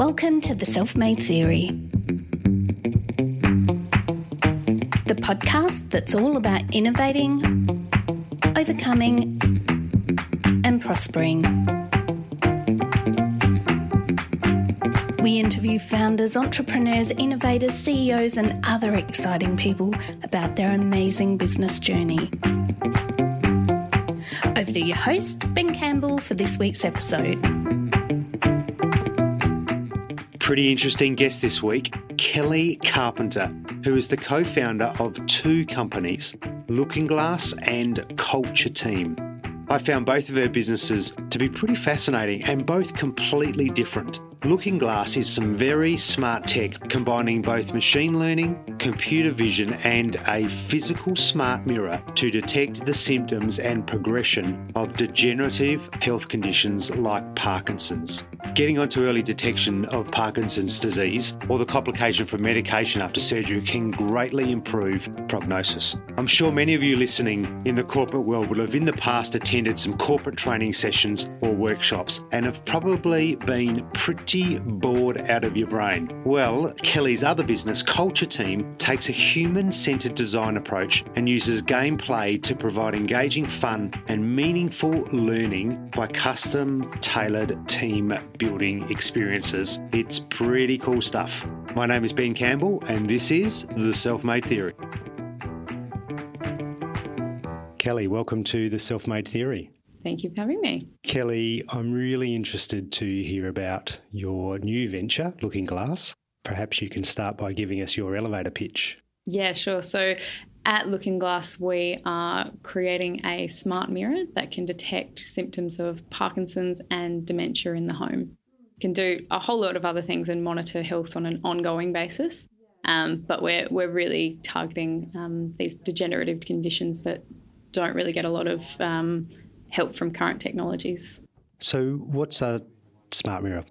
Welcome to the Self Made Theory, the podcast that's all about innovating, overcoming, and prospering. We interview founders, entrepreneurs, innovators, CEOs, and other exciting people about their amazing business journey. Over to your host, Ben Campbell, for this week's episode. Pretty interesting guest this week, Kelly Carpenter, who is the co founder of two companies, Lookinglass and Culture Team. I found both of her businesses to be pretty fascinating and both completely different. Lookinglass is some very smart tech combining both machine learning, computer vision, and a physical smart mirror to detect the symptoms and progression of degenerative health conditions like Parkinson's. Getting onto early detection of Parkinson's disease or the complication from medication after surgery can greatly improve prognosis. I'm sure many of you listening in the corporate world will have in the past attended some corporate training sessions or workshops and have probably been pretty bored out of your brain. Well, Kelly's other business, Culture Team, takes a human centered design approach and uses gameplay to provide engaging fun and meaningful learning by custom tailored team building experiences. It's pretty cool stuff. My name is Ben Campbell, and this is The Self Made Theory. Kelly, welcome to The Self Made Theory. Thank you for having me. Kelly, I'm really interested to hear about your new venture, Lookinglass. Perhaps you can start by giving us your elevator pitch. Yeah, sure. So at Lookinglass, we are creating a smart mirror that can detect symptoms of Parkinson's and dementia in the home. It can do a whole lot of other things and monitor health on an ongoing basis. Um, but we're, we're really targeting um, these degenerative conditions that don't really get a lot of um, help from current technologies. So, what's a smart mirror?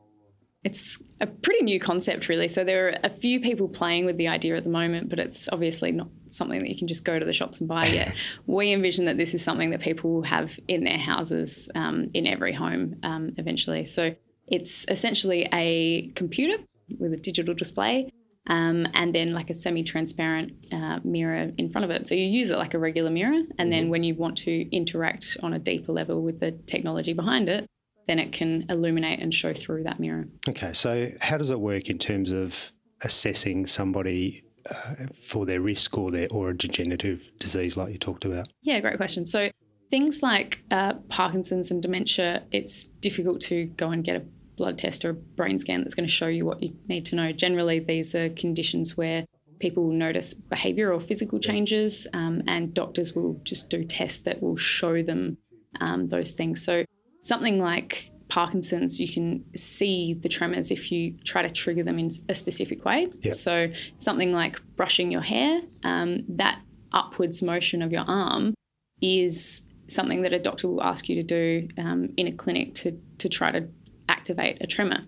It's a pretty new concept, really. So, there are a few people playing with the idea at the moment, but it's obviously not something that you can just go to the shops and buy yet. we envision that this is something that people will have in their houses, um, in every home um, eventually. So, it's essentially a computer with a digital display um, and then like a semi-transparent uh, mirror in front of it. So you use it like a regular mirror, and then mm-hmm. when you want to interact on a deeper level with the technology behind it, then it can illuminate and show through that mirror. Okay, so how does it work in terms of assessing somebody uh, for their risk or their or a degenerative disease like you talked about? Yeah, great question. So things like uh, Parkinson's and dementia, it's difficult to go and get a blood test or a brain scan that's going to show you what you need to know. Generally, these are conditions where people will notice behavior or physical changes, um, and doctors will just do tests that will show them um, those things. So, something like Parkinson's, you can see the tremors if you try to trigger them in a specific way. Yep. So, something like brushing your hair, um, that upwards motion of your arm is something that a doctor will ask you to do um, in a clinic to, to try to activate a tremor.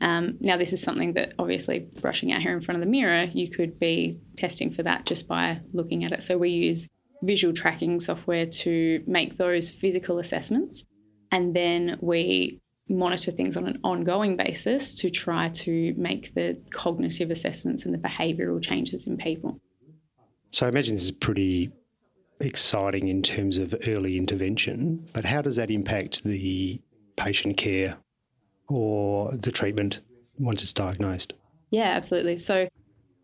Um, now, this is something that obviously brushing out hair in front of the mirror, you could be testing for that just by looking at it. So we use visual tracking software to make those physical assessments. And then we monitor things on an ongoing basis to try to make the cognitive assessments and the behavioural changes in people. So I imagine this is pretty exciting in terms of early intervention, but how does that impact the patient care or the treatment once it's diagnosed? Yeah, absolutely. So,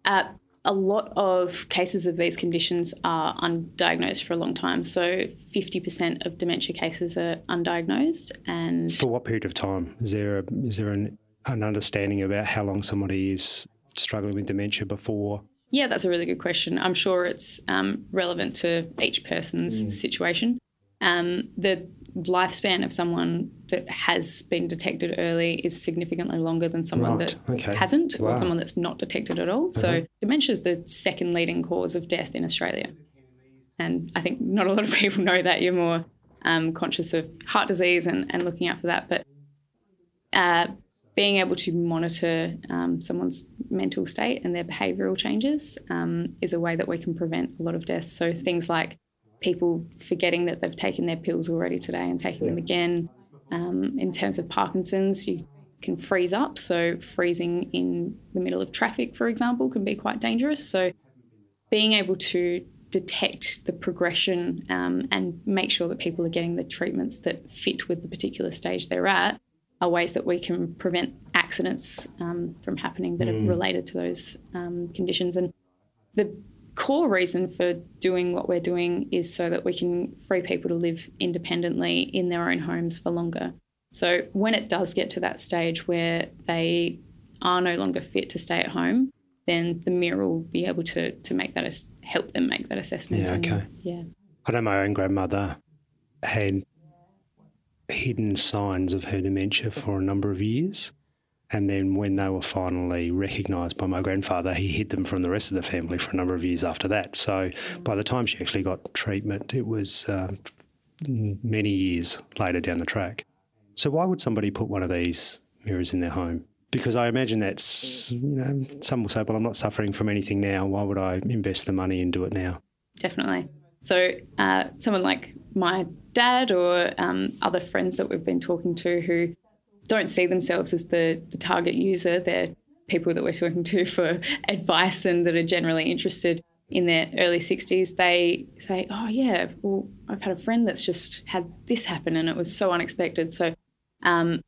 uh, a lot of cases of these conditions are undiagnosed for a long time. So, 50% of dementia cases are undiagnosed. And for what period of time? Is there a, is there an, an understanding about how long somebody is struggling with dementia before? Yeah, that's a really good question. I'm sure it's um, relevant to each person's mm. situation. Um, the lifespan of someone that has been detected early is significantly longer than someone right. that okay. hasn't wow. or someone that's not detected at all. Uh-huh. So dementia is the second leading cause of death in Australia. And I think not a lot of people know that. You're more um, conscious of heart disease and, and looking out for that. But uh, being able to monitor um, someone's mental state and their behavioural changes um, is a way that we can prevent a lot of deaths. So things like people forgetting that they've taken their pills already today and taking them again. Um, in terms of Parkinson's, you can freeze up. So, freezing in the middle of traffic, for example, can be quite dangerous. So, being able to detect the progression um, and make sure that people are getting the treatments that fit with the particular stage they're at are ways that we can prevent accidents um, from happening that mm. are related to those um, conditions. And the core reason for doing what we're doing is so that we can free people to live independently in their own homes for longer. So when it does get to that stage where they are no longer fit to stay at home, then the mirror will be able to to make that help them make that assessment. Yeah, okay. And, yeah. I know my own grandmother had hidden signs of her dementia for a number of years. And then when they were finally recognised by my grandfather, he hid them from the rest of the family for a number of years after that. So by the time she actually got treatment, it was uh, many years later down the track. So why would somebody put one of these mirrors in their home? Because I imagine that's, you know, some will say, well, I'm not suffering from anything now. Why would I invest the money and do it now? Definitely. So uh, someone like my dad or um, other friends that we've been talking to who don't see themselves as the, the target user, they're people that we're talking to for advice and that are generally interested in their early 60s, they say, Oh, yeah, well, I've had a friend that's just had this happen and it was so unexpected. So, um,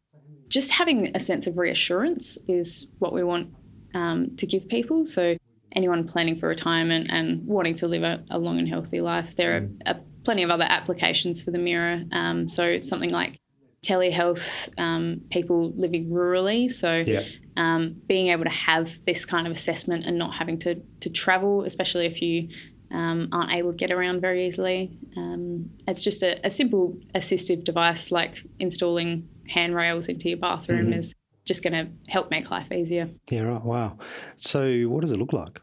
just having a sense of reassurance is what we want um, to give people. So, anyone planning for retirement and wanting to live a, a long and healthy life, there are, are, mm. plenty of other applications for the mirror. Um, so, something like telehealth, um, people living rurally. So, yeah. um, being able to have this kind of assessment and not having to, to travel, especially if you um, aren't able to get around very easily. Um, it's just a, a, simple assistive device like installing handrails into your bathroom mm-hmm. is just going to help make life easier. Yeah, right. Wow. So, what does it look like?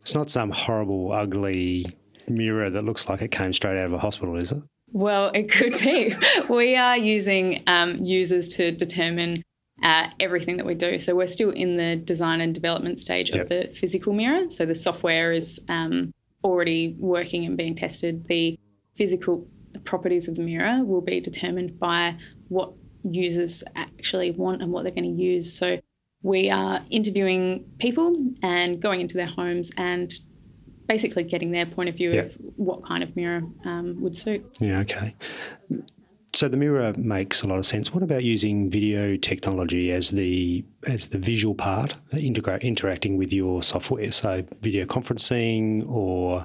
It's not some horrible, ugly mirror that looks like it came straight out of a hospital, is it? Well, it could be. we are using um, users to determine uh, everything that we do. So we're still in the design and development stage yep. of the physical mirror. So the software is um, already working and being tested. The physical properties of the mirror will be determined by what users actually want and what they're going to use. So we are interviewing people and going into their homes and basically getting their point of view yep. of what kind of mirror um, would suit. Yeah, okay. So the mirror makes a lot of sense. What about using video technology as the as the visual part, integrate interacting with your software? So video conferencing or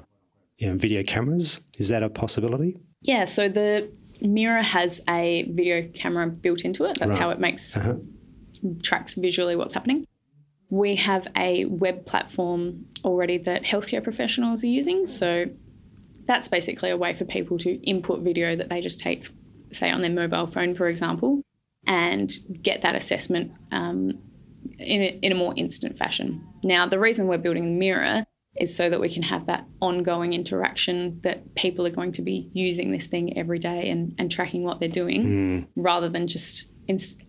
you know, video cameras is that a possibility? Yeah. So the mirror has a video camera built into it. That's right. how it makes uh-huh. tracks visually what's happening. We have a web platform already that healthcare professionals are using. So that's basically a way for people to input video that they just take, say, on their mobile phone, for example, and get that assessment um, in, a, in a more instant fashion. Now, the reason we're building mirror is so that we can have that ongoing interaction that people are going to be using this thing every day and, and tracking what they're doing mm. rather than just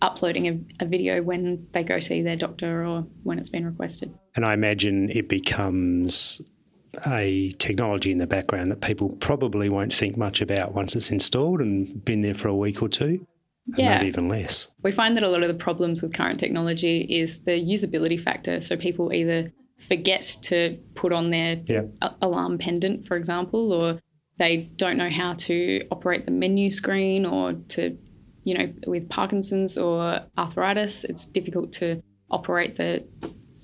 uploading a, a, video when they go see their doctor or when it's been requested. And I imagine it becomes a technology in the background that people probably won't think much about once it's installed and been there for a week or two. Yeah. Maybe even less. We find that a lot of the problems with current technology is the usability factor. So people either forget to put on their yeah. alarm pendant, for example, or they don't know how to operate the menu screen or to you know, with Parkinson's or arthritis, it's difficult to operate the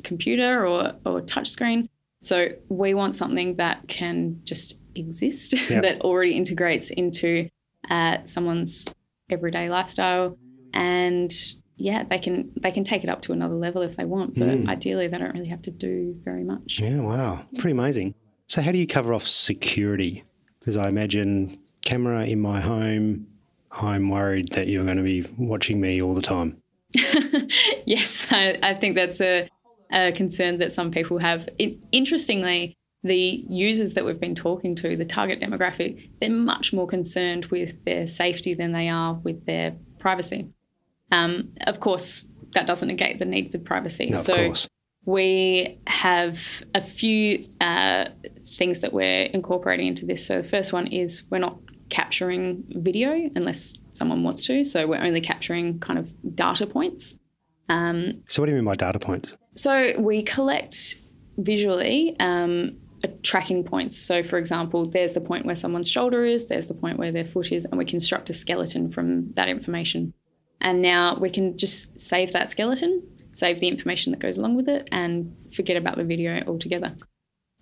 computer or, or touchscreen. So we want something that can just exist, that already integrates into uh, someone's everyday lifestyle, and yeah, they can they can take it up to another level if they want. But mm. ideally, they don't really have to do very much. Yeah, wow, pretty amazing. So how do you cover off security? Because I imagine camera in my home, I'm worried that you're going to be watching me all the time. yes, I, I, think that's a, a, concern that some people have. It, interestingly, the users that we've been talking to, the target demographic, they're much more concerned with their safety than they are with their privacy. Um, of course, that doesn't negate the need for privacy. No, so we have a few uh, things that we're incorporating into this. So the first one is we're not capturing video unless someone wants to. So we're only capturing kind of data points. Um, so, what do you mean by data points? So, we collect visually um, tracking points. So, for example, there's the point where someone's shoulder is, there's the point where their foot is, and we construct a skeleton from that information. And now we can just save that skeleton, save the information that goes along with it, and forget about the video altogether.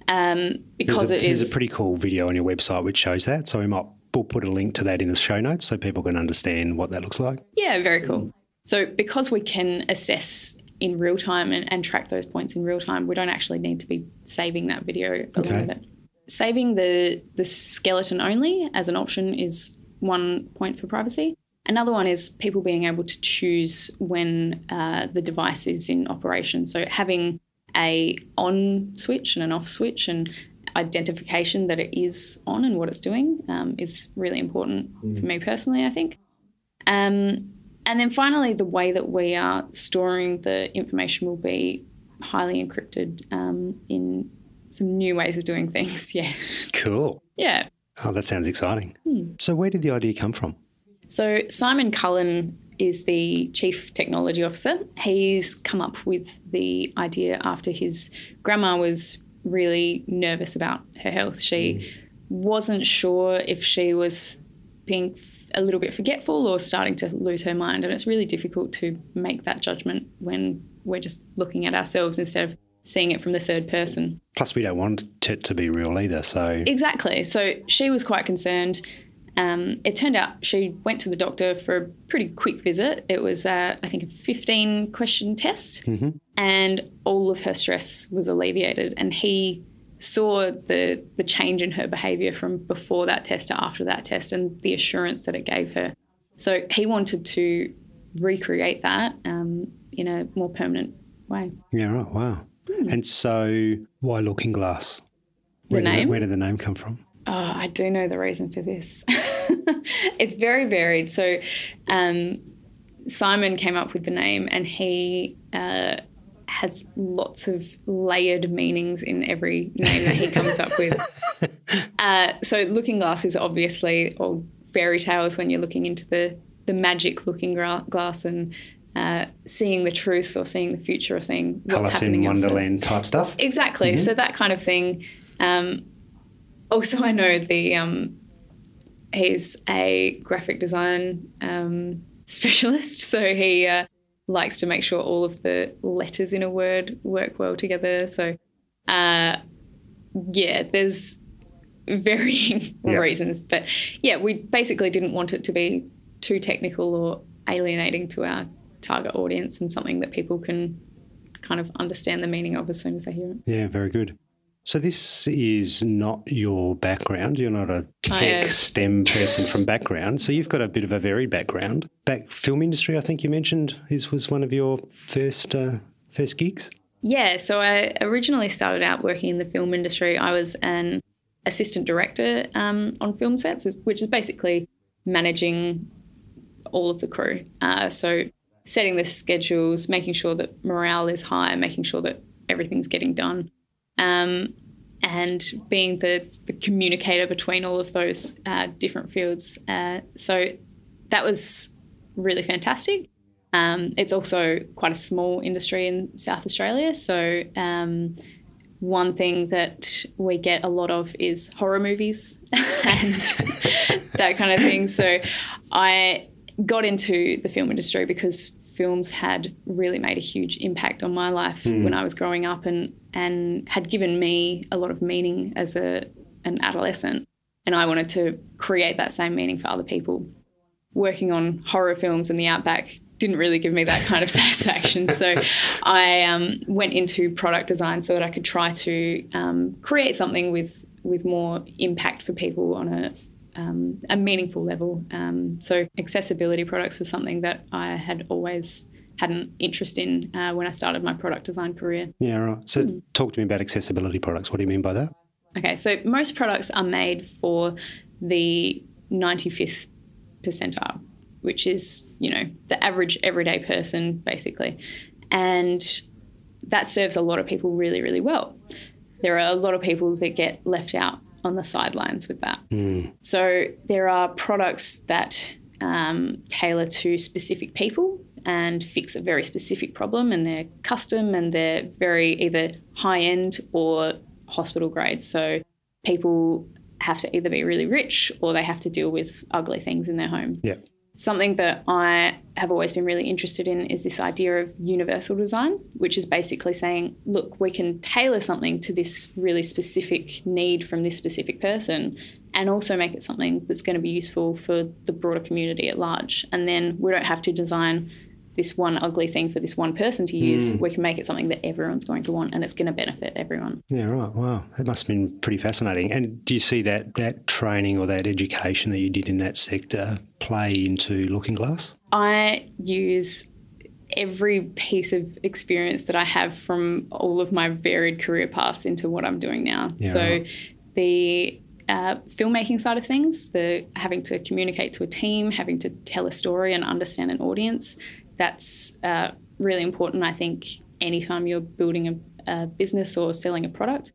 Um, because there's a, it is there's a pretty cool video on your website which shows that. So we might we'll put a link to that in the show notes so people can understand what that looks like. Yeah, very cool. So because we can assess in real time and, and track those points in real time, we don't actually need to be saving that video Okay. Saving the the skeleton only as an option is one point for privacy. Another one is people being able to choose when uh, the device is in operation. So having a on switch and an off switch and identification that it is on and what it's doing um, is really important for me personally, I think. Um, and then finally, the way that we are storing the information will be highly encrypted um, in some new ways of doing things. Yeah. Cool. Yeah. Oh, that sounds exciting. Hmm. So, where did the idea come from? So Simon Cullen is the chief technology officer. He's come up with the idea after his grandma was really nervous about her health. She mm. wasn't sure if she was being a little bit forgetful or starting to lose her mind. And it's really difficult to make that judgment when we're just looking at ourselves instead of seeing it from the third person. Plus, we don't want it to be real either. So, Exactly. So she was quite concerned. Um, it turned out she went to the doctor for a pretty quick visit. It was, uh, I think, a 15 question test, and all of her stress was alleviated. And he saw the the change in her behaviour from before that test to after that test, and the assurance that it gave her. So he wanted to recreate that um, in a more permanent way. yeah, right. Wow. And so, why Lookinglass? The Where did name? where did the name come from? Oh, I do know the reason for this. it's very varied. So, um, Simon came up with the name, and he uh, has lots of layered meanings in every name that he comes up with. Uh, so, Lookinglass is obviously or fairy tales when you're looking into the the magic looking gra- glass and uh, seeing the truth or seeing the future or seeing what's Alice happening in outside. Wonderland type stuff. Exactly. So that kind of thing. Um, also, I know the um, he's a graphic design um, specialist, so he uh, likes to make sure all of the letters in a word work well together. So, uh, yeah, there's varying Yeah. reasons, but yeah, we basically didn't want it to be too technical or alienating to our target audience, and something that people can kind of understand the meaning of as soon as they hear it. Yeah, very good. So this is not your background. You're not a tech. STEM person from background. So you've got a bit of a varied background. Back film industry, I think you mentioned, is was one of your first uh, first gigs. Yeah, so I originally started out working in the film industry. I was an assistant director um, on film sets, which is basically managing all of the crew. Uh, so setting the schedules, making sure that morale is high, making sure that everything's getting done, um, and being the, the communicator between all of those uh, different fields. Uh, so that was really fantastic. Um, it's also quite a small industry in South Australia. So, um, one thing that we get a lot of is horror movies and that kind of thing. So, I got into the film industry because films had really made a huge impact on my life when I was growing up and, and had given me a lot of meaning as a, an adolescent. And I wanted to create that same meaning for other people working on horror films in the outback didn't really give me that kind of satisfaction. So I um, went into product design so that I could try to um, create something with with more impact for people on a um, a meaningful level. Um, so accessibility products was something that I had always had an interest in uh, when I started my product design career. Yeah, right. So talk to me about accessibility products. What do you mean by that? Okay, so most products are made for the 95th percentile, which is, you know, the average everyday person, basically. And that serves a lot of people really, really well. There are a lot of people that get left out on the sidelines with that. So there are products that um, tailor to specific people. And fix a very specific problem, and they're custom and they're very either high end or hospital grade. So people have to either be really rich or they have to deal with ugly things in their home. Yeah. Something that I have always been really interested in is this idea of universal design, which is basically saying, look, we can tailor something to this really specific need from this specific person and also make it something that's going to be useful for the broader community at large. And then we don't have to design this one ugly thing for this one person to use, mm. we can make it something that everyone's going to want and it's going to benefit everyone. Yeah, right. Wow. That must have been pretty fascinating. And do you see that that training or that education that you did in that sector play into Lookinglass? I use every piece of experience that I have from all of my varied career paths into what I'm doing now. Yeah, so right. the uh, filmmaking side of things, the having to communicate to a team, having to tell a story and understand an audience, that's uh, really important, I think, anytime you're building a, a business or selling a product.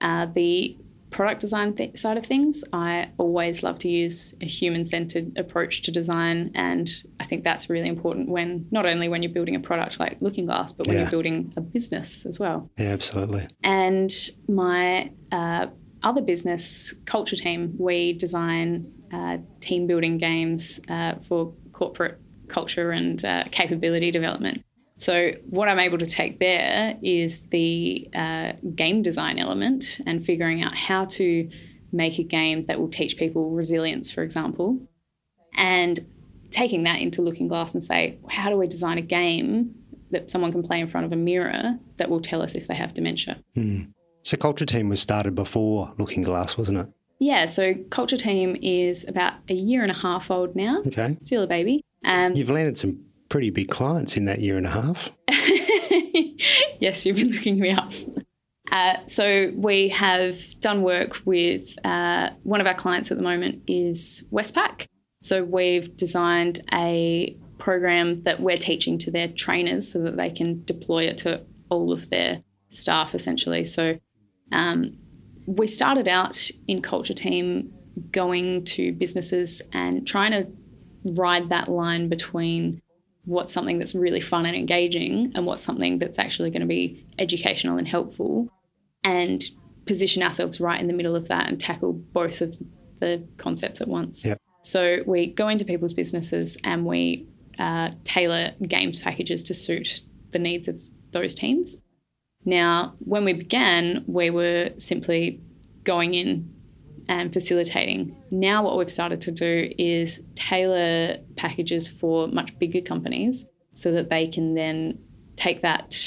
Uh, the product design th- side of things, I always love to use a human centered approach to design. And I think that's really important when not only when you're building a product like Lookinglass, but when yeah. you're building a business as well. Yeah, absolutely. And my uh, other business, Culture Team, we design uh, team building games uh, for corporate culture and uh, capability development. So, what I'm able to take there is the uh, game design element and figuring out how to make a game that will teach people resilience, for example, and taking that into Lookinglass and say, how do we design a game that someone can play in front of a mirror that will tell us if they have dementia? Hmm. So, Culture Team was started before Lookinglass, wasn't it? Yeah, so Culture Team is about a year and a half old now. Okay. Still a baby. Um, You've landed some pretty big clients in that year and a half. yes, you've been looking me up. Uh, so we have done work with uh, one of our clients at the moment is Westpac. So we've designed a program that we're teaching to their trainers so that they can deploy it to all of their staff essentially. So um, we started out in Culture Team going to businesses and trying to ride that line between what's something that's really fun and engaging and what's something that's actually going to be educational and helpful and position ourselves right in the middle of that and tackle both of the concepts at once. Yep. So we go into people's businesses and we uh, tailor games packages to suit the needs of those teams. Now, when we began, we were simply going in and facilitating. Now, what we've started to do is tailor packages for much bigger companies so that they can then take that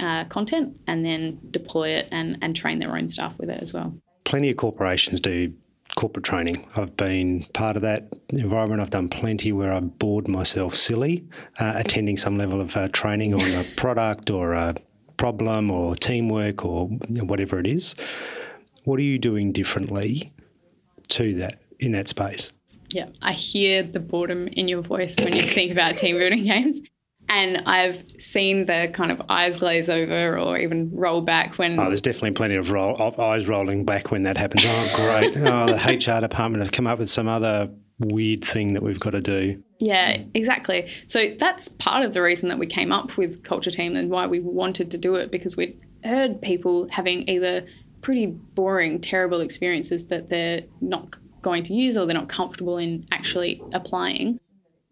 uh, content and then deploy it and, and train their own staff with it as well. Plenty of corporations do corporate training. I've been part of that environment. I've done plenty where I bored myself silly uh, attending some level of uh, training on a product or a problem or teamwork or whatever it is. What are you doing differently to that in that space. Yeah, I hear the boredom in your voice when you think about team building games. And I've seen the kind of eyes glaze over or even roll back when. Oh, there's definitely plenty of, roll, of eyes rolling back when that happens. Oh, great. oh, the HR department have come up with some other weird thing that we've got to do. Yeah, exactly. So that's part of the reason that we came up with Culture Team and why we wanted to do it because we'd heard people having either pretty boring, terrible experiences that they're not going to use or they're not comfortable in actually applying,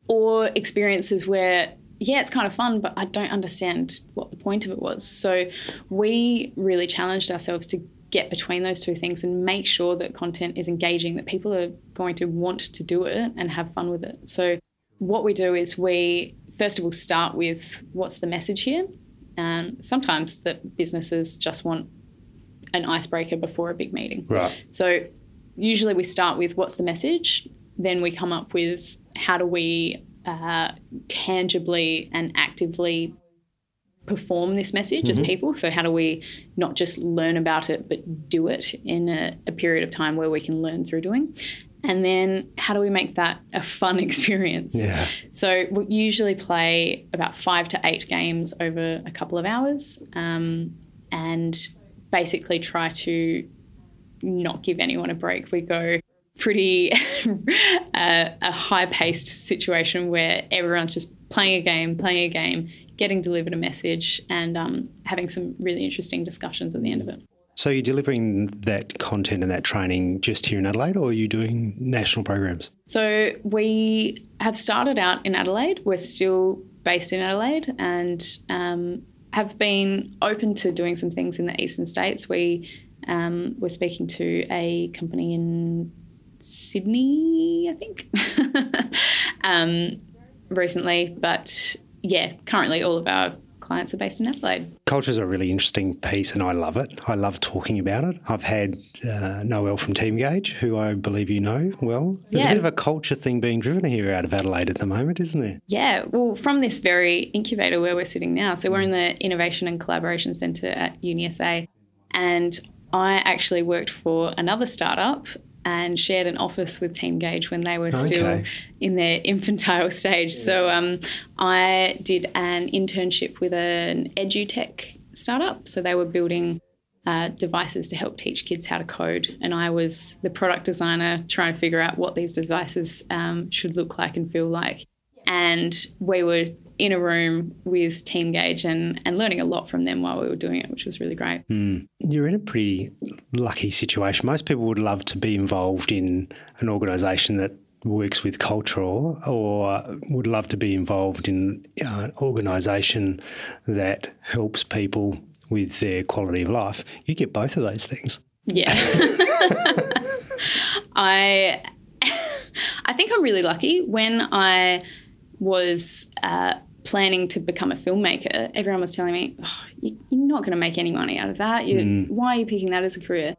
or experiences where yeah, it's kind of fun, but I don't understand what the point of it was. So we really challenged ourselves to get between those two things and make sure that content is engaging, that people are going to want to do it and have fun with it. So what we do is we first of all start with what's the message here. Um, sometimes that businesses just want an icebreaker before a big meeting. Right. So usually we start with what's the message, then we come up with how do we uh, tangibly and actively perform this message mm-hmm. as people. So how do we not just learn about it but do it in a, a period of time where we can learn through doing. And then how do we make that a fun experience? Yeah. So we usually play about five to eight games over a couple of hours. Um, and basically try to not give anyone a break. We go pretty uh, a high paced situation where everyone's just playing a game, playing a game, getting delivered a message, and um, having some really interesting discussions at the end of it. So you're delivering that content and that training just here in Adelaide, or are you doing national programs? So we have started out in Adelaide. We're still based in Adelaide and um, have been open to doing some things in the eastern states. We um, were speaking to a company in Sydney, I think, um, recently. But yeah, currently all of our clients are based in Adelaide. Culture is a really interesting piece, and I love it. I love talking about it. I've had uh, Noel from Teamgage, who I believe you know well. There's Yeah. a bit of a culture thing being driven here out of Adelaide at the moment, isn't there? Yeah, well, from this very incubator where we're sitting now. So we're in the Innovation and Collaboration Centre at UniSA. And I actually worked for another startup and shared an office with Teamgage when they were still in their infantile stage. So um, I did an internship with an edutech startup. So they were building uh, devices to help teach kids how to code. And I was the product designer trying to figure out what these devices um, should look like and feel like. And we were in a room with Teamgage and, and learning a lot from them while we were doing it, which was really great. You're in a pretty lucky situation. Most people would love to be involved in an organisation that works with cultural or, would love to be involved in uh, an organisation that helps people with their quality of life. You get both of those things. Yeah. I I think I'm really lucky. When I was uh, planning to become a filmmaker, everyone was telling me, oh, you, "You're not going to make any money out of that. You, Why are you picking that as a career?"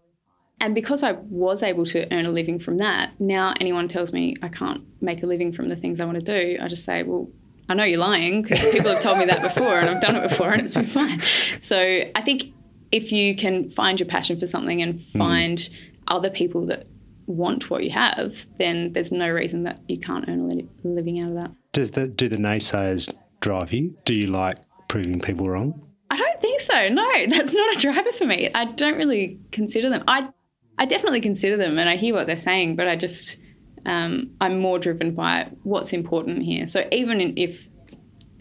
And because I was able to earn a living from that, now anyone tells me I can't make a living from the things I want to do, I just say, "Well." I know you're lying because people have told me that before and I've done it before and it's been fine. So I think if you can find your passion for something and find other people that want what you have, then there's no reason that you can't earn a living out of that. Does the do the naysayers drive you? Do you like proving people wrong? I don't think so. No, that's not a driver for me. I don't really consider them. I I definitely consider them and I hear what they're saying, but I just um, I'm more driven by what's important here. So even if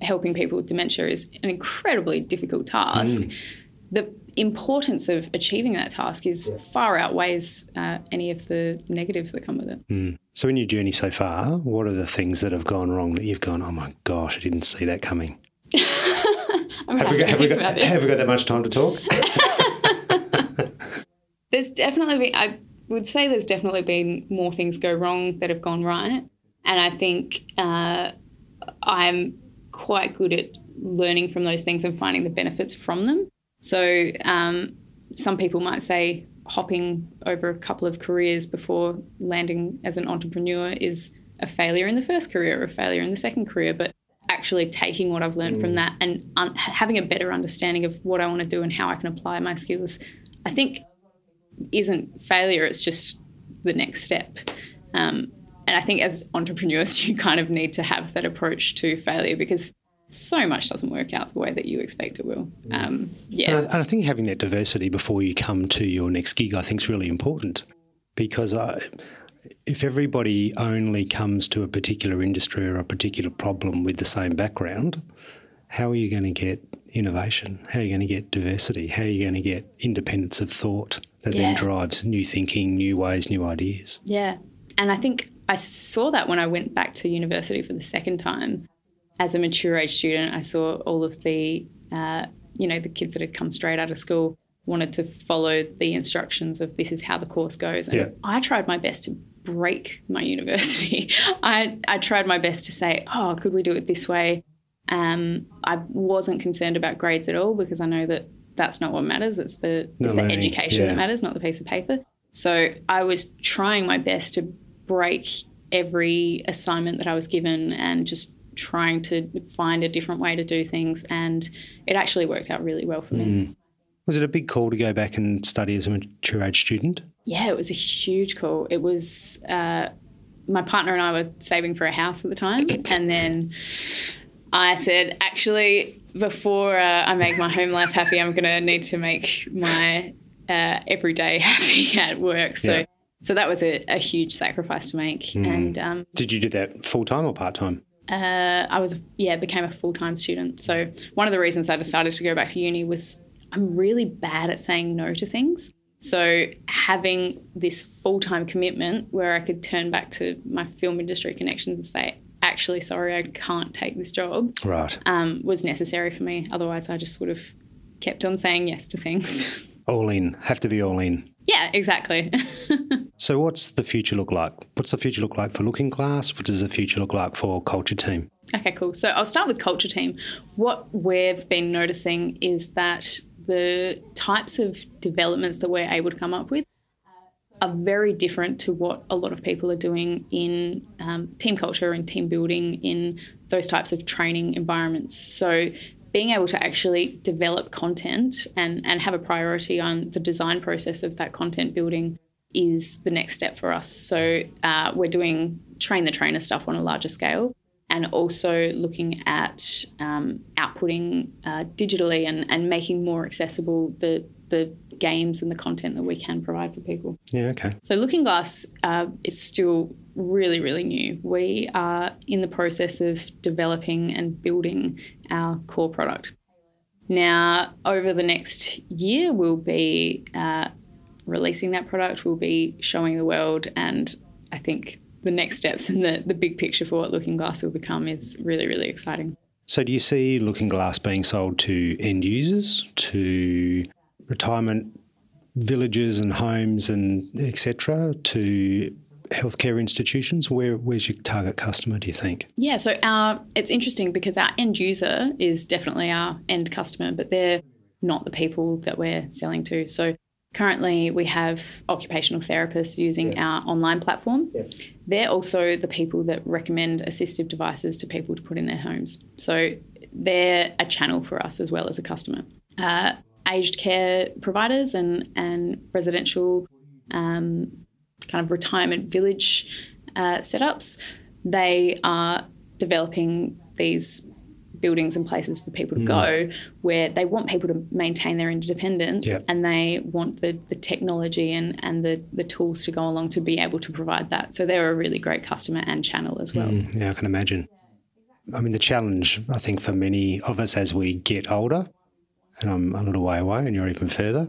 helping people with dementia is an incredibly difficult task, the importance of achieving that task is far outweighs uh, any of the negatives that come with it. So in your journey so far, what are the things that have gone wrong that you've gone, oh my gosh, I didn't see that coming? Have we got, have we got, have we got that much time to talk? there's definitely been, I would say there's definitely been more things go wrong that have gone right. And I think uh, I'm quite good at learning from those things and finding the benefits from them. So um, some people might say hopping over a couple of careers before landing as an entrepreneur is a failure in the first career or a failure in the second career. But actually taking what I've learned from that and un- having a better understanding of what I want to do and how I can apply my skills, I think isn't failure, it's just the next step. Um, and I think as entrepreneurs, you kind of need to have that approach to failure because so much doesn't work out the way that you expect it will. Um, yeah. And I, and I think having that diversity before you come to your next gig, I think is really important because I, if everybody only comes to a particular industry or a particular problem with the same background, how are you going to get innovation? How are you going to get diversity? How are you going to get independence of thought that Yeah. then drives new thinking, new ways, new ideas? Yeah. And I think I saw that when I went back to university for the second time. As a mature age student, I saw all of the, uh, you know, the kids that had come straight out of school wanted to follow the instructions of this is how the course goes. And Yeah. I tried my best to break my university. I, I tried my best to say, oh, could we do it this way? Um, I wasn't concerned about grades at all because I know that that's not what matters. It's the it's the learning, education yeah. that matters, not the piece of paper. So I was trying my best to break every assignment that I was given and just trying to find a different way to do things. And it actually worked out really well for me. Was it a big call to go back and study as a mature age student? Yeah, it was a huge call. It was uh, my partner and I were saving for a house at the time, and then I said, actually, before uh, I make my home life happy, I'm going to need to make my uh, everyday happy at work. So Yeah. So that was a, a huge sacrifice to make. Mm. And um, did you do that full time or part time? Uh, I was yeah became a full time student. So one of the reasons I decided to go back to uni was I'm really bad at saying no to things. So having this full time commitment where I could turn back to my film industry connections and say, actually, sorry, I can't take this job, right, um, was necessary for me. Otherwise, I just would have kept on saying yes to things. All in, have to be all in. Yeah, exactly. so, what's the future look like? What's the future look like for Lookinglass? What does the future look like for Culture Team? Okay, cool. So, I'll start with Culture Team. What we've been noticing is that the types of developments that we're able to come up with are very different to what a lot of people are doing in um, team culture and team building in those types of training environments. So, being able to actually develop content and, and have a priority on the design process of that content building is the next step for us. So, uh, we're doing train the trainer stuff on a larger scale and also looking at um, outputting uh, digitally and, and making more accessible the the games and the content that we can provide for people. Yeah, okay. So Lookinglass uh, is still really, really new. We are in the process of developing and building our core product. Now, over the next year, we'll be uh, releasing that product, we'll be showing the world, and I think the next steps and the, the big picture for what Lookinglass will become is really, really exciting. So, do you see Lookinglass being sold to end users, to retirement villages and homes and etc., to healthcare institutions? Where, where's your target customer? Do you think? Yeah, so our it's interesting because our end user is definitely our end customer, but they're not the people that we're selling to. So Currently, we have occupational therapists using yeah. our online platform. Yeah. They're also the people that recommend assistive devices to people to put in their homes. So they're a channel for us as well as a customer. Uh, aged care providers and, and residential um, kind of retirement village uh, setups, they are developing these buildings and places for people to mm. go where they want people to maintain their independence yep. and they want the, the technology and, and the, the tools to go along to be able to provide that. So they're a really great customer and channel as well. Mm, yeah, I can imagine. I mean, the challenge, I think, for many of us as we get older, and I'm a little way away and you're even further,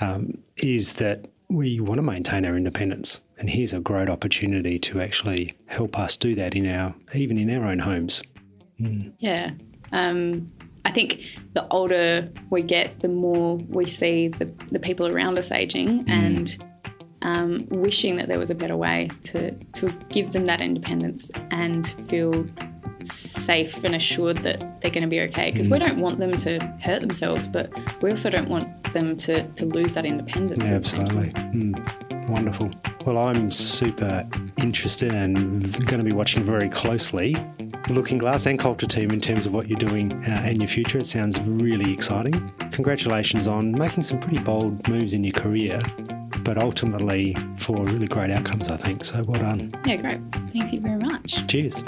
um, is that we want to maintain our independence. And here's a great opportunity to actually help us do that in our, even in our own homes. Mm. Yeah, um, I think the older we get, the more we see the, the people around us aging mm. and um, wishing that there was a better way to, to give them that independence and feel safe and assured that they're going to be okay. Because we don't want them to hurt themselves, but we also don't want them to, to lose that independence. Yeah, absolutely. Mm. Wonderful. Well, I'm super interested and going to be watching very closely Lookinglass and Culture Team in terms of what you're doing uh, in your future. It sounds really exciting. Congratulations on making some pretty bold moves in your career, but ultimately for really great outcomes, I think. So well done. Yeah, great. Thank you very much. Cheers.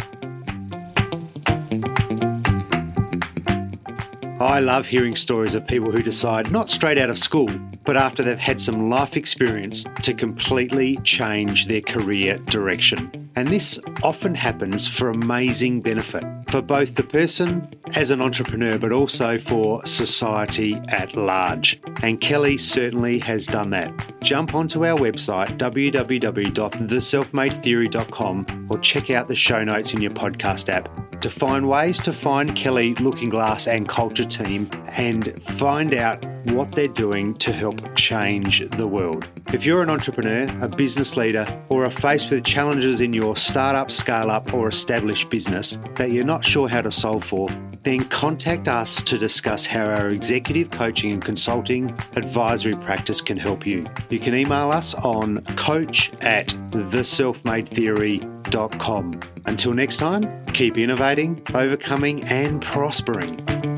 I love hearing stories of people who decide, not straight out of school, but after they've had some life experience, to completely change their career direction. And this often happens for amazing benefit for both the person as an entrepreneur, but also for society at large. And Kelly certainly has done that. Jump onto our website, www.theselfmadetheory.com, or check out the show notes in your podcast app to find ways to find Kelly Lookinglass and Culture Team and find out what they're doing to help change the world. If you're an entrepreneur, a business leader, or are faced with challenges in your startup, scale up, or established business that you're not sure how to solve for, then contact us to discuss how our executive coaching and consulting advisory practice can help you. You can email us on coach at theselfmadetheory.com. Until next time, keep innovating, overcoming, and prospering.